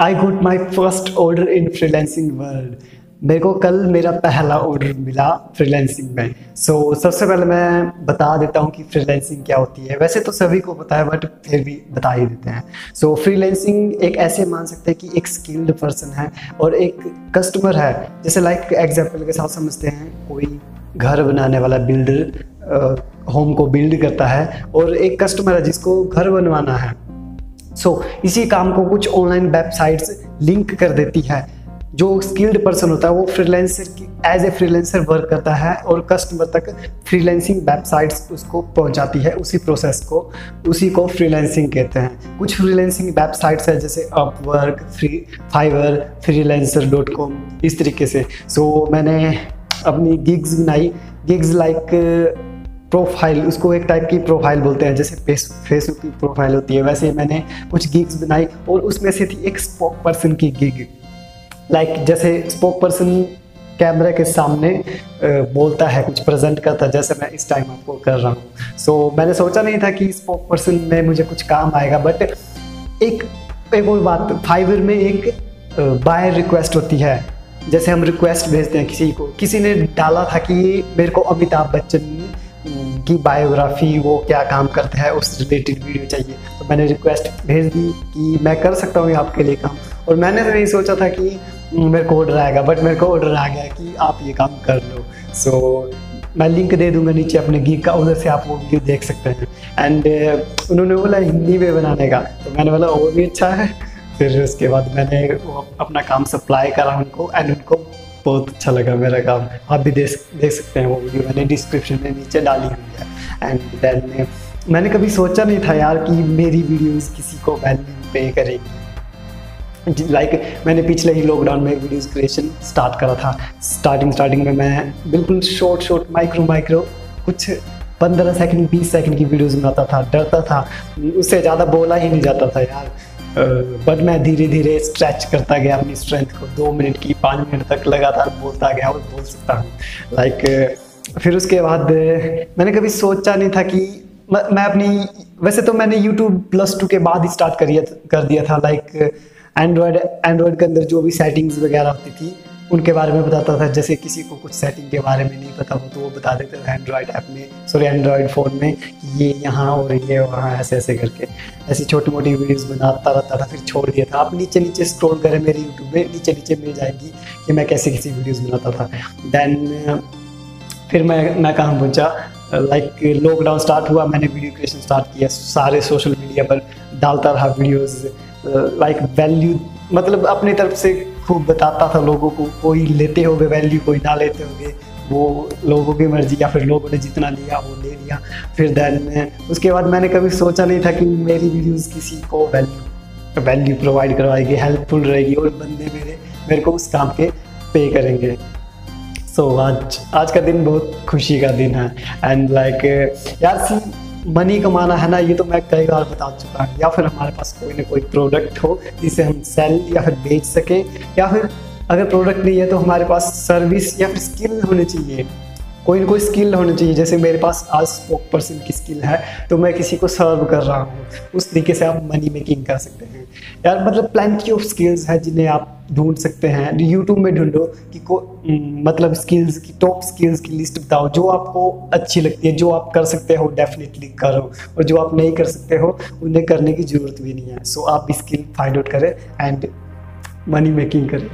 I got my first order in freelancing world मेरे को कल मेरा पहला ऑर्डर मिला फ्रीलैंसिंग में। सो so, सबसे पहले मैं बता देता हूँ कि फ्रीलैंसिंग क्या होती है। वैसे तो सभी को पता है बट फिर भी बता ही देते हैं। सो so, फ्रीलैंसिंग एक ऐसे मान सकते हैं कि एक स्किल्ड पर्सन है और एक कस्टमर है। जैसे लाइक एग्ज़ाम्पल के साथ समझते हैं कोई घर बनाने वाला बिल्डर होम को बिल्ड करता है और एक कस्टमर है जिसको घर बनवाना है। सो so, इसी काम को कुछ ऑनलाइन वेबसाइट्स लिंक कर देती है। जो स्किल्ड पर्सन होता है वो फ्रीलांसर की एज ए फ्रीलांसर वर्क करता है और कस्टमर तक फ्रीलांसिंग वेबसाइट्स उसको पहुंचाती है उसी प्रोसेस को उसी को फ्रीलांसिंग कहते हैं। कुछ फ्रीलांसिंग वेबसाइट्स है जैसे Upwork free Fiverr freelancer dot com इस तरीके से। सो so, मैंने अपनी गिग्स बनाई। गिग्स लाइक प्रोफ़ाइल उसको एक टाइप की प्रोफ़ाइल बोलते हैं जैसे फेसबुक की प्रोफ़ाइल होती है वैसे मैंने कुछ गिग्स बनाई और उसमें से थी एक स्पोक पर्सन की गिग लाइक like, जैसे स्पोक पर्सन कैमरे के सामने बोलता है कुछ प्रेजेंट करता है जैसे मैं इस टाइम आपको कर रहा हूँ। सो so, मैंने सोचा नहीं था कि स्पोक पर्सन में मुझे कुछ काम आएगा बट एक एक और बात फाइवर में एक बाय रिक्वेस्ट होती है। जैसे हम रिक्वेस्ट भेजते हैं किसी को किसी ने डाला था कि मेरे को अमिताभ बच्चन की बायोग्राफी वो क्या काम करते हैं उस रिलेटेड वीडियो चाहिए। तो मैंने रिक्वेस्ट भेज दी कि मैं कर सकता हूँ आपके लिए काम। और मैंने तो नहीं सोचा था कि मेरे को ऑर्डर आएगा बट मेरे को ऑर्डर आ गया कि आप ये काम कर लो। सो so, मैं लिंक दे दूँगा नीचे अपने गीक का उधर से आप वो वीडियो देख सकते हैं। एंड uh, उन्होंने बोला हिंदी में बनाने का। तो मैंने बोला वो भी अच्छा है। फिर उसके बाद मैंने अपना काम सप्लाई करा उनको एंड उनको बहुत अच्छा लगा मेरा काम। आप भी देख देख सकते हैं वो वीडियो मैंने डिस्क्रिप्शन में नीचे डाली हुई है। एंड देन मैंने कभी सोचा नहीं था यार कि मेरी वीडियोस किसी को वैल्यू पे करेगी। लाइक like, मैंने पिछले ही लॉकडाउन में वीडियोस क्रिएशन स्टार्ट करा था। स्टार्टिंग स्टार्टिंग में मैं बिल्कुल शॉर्ट शॉर्ट माइक्रो माइक्रो कुछ पंद्रह सेकंड बीस सेकंड की वीडियोस बनाता था डरता था। उससे ज़्यादा बोला ही नहीं जाता था यार। बट मैं धीरे धीरे स्ट्रेच करता गया अपनी स्ट्रेंथ को। दो मिनट की पाँच मिनट तक लगातार बोलता गया और बोल सकता हूँ। लाइक फिर उसके बाद मैंने कभी सोचा नहीं था कि मैं अपनी, वैसे तो मैंने यूट्यूब प्लस टू के बाद ही स्टार्ट कर कर दिया था। लाइक एंड्रॉयड एंड्रॉयड के अंदर जो भी सेटिंग्स वगैरह होती थी उनके बारे में बताता था, जैसे किसी को कुछ सेटिंग के बारे में नहीं पता हो तो वो बता देते थे एंड्रॉयड ऐप में सॉरी एंड्रॉयड फ़ोन में कि ये यहाँ और ये वहाँ ऐसे ऐसे करके। ऐसी छोटी मोटी वीडियोस बनाता रहता था, फिर छोड़ दिया था। आप नीचे नीचे स्क्रॉल करें मेरे यूट्यूब में, नीचे नीचे मिल जाएगी कि मैं कैसे कैसी वीडियोज़ बनाता था। देन फिर मैं मैं कहाँ पहुँचा? लाइक लॉकडाउन स्टार्ट हुआ, मैंने वीडियो क्रिएशन स्टार्ट किया। सारे सोशल मीडिया पर डालता रहा वीडियोज़ लाइक वैल्यू मतलब अपनी तरफ़ से खूब बताता था लोगों को कोई लेते होगे वैल्यू कोई ना लेते होगे। वो लोगों की मर्ज़ी या फिर लोगों ने जितना लिया वो ले लिया फिर देन उसके बाद मैंने कभी सोचा नहीं था कि मेरी वीडियोस किसी को वैल्यू वैल्यू प्रोवाइड करवाएगी हेल्पफुल रहेगी और बंदे मेरे मेरे को उस काम के पे करेंगे। सो so, आज आज का दिन बहुत खुशी का दिन है। एंड लाइक like, यार सी मनी कमाना है ना, ये तो मैं कई बार बता चुका हूँ। या फिर हमारे पास कोई ना कोई प्रोडक्ट हो, जिसे हम सेल या फिर बेच सकें, या फिर अगर प्रोडक्ट नहीं है तो हमारे पास सर्विस या फिर स्किल होनी चाहिए। कोई ना कोई स्किल होनी चाहिए। जैसे मेरे पास आज स्पोक पर्सन की स्किल है तो मैं किसी को सर्व कर रहा हूँ। उस तरीके से आप मनी मेकिंग कर सकते हैं। यार मतलब प्लेंटी ऑफ़ स्किल्स है जिन्हें आप ढूंढ सकते हैं। यूट्यूब में ढूंढो कि को मतलब स्किल्स की टॉप स्किल्स की लिस्ट बताओ। जो आपको अच्छी लगती है जो आप कर सकते हो डेफिनेटली करो। और जो आप नहीं कर सकते हो उन्हें करने की ज़रूरत भी नहीं है। सो so, आप स्किल फाइंड आउट करें एंड मनी मेकिंग करें।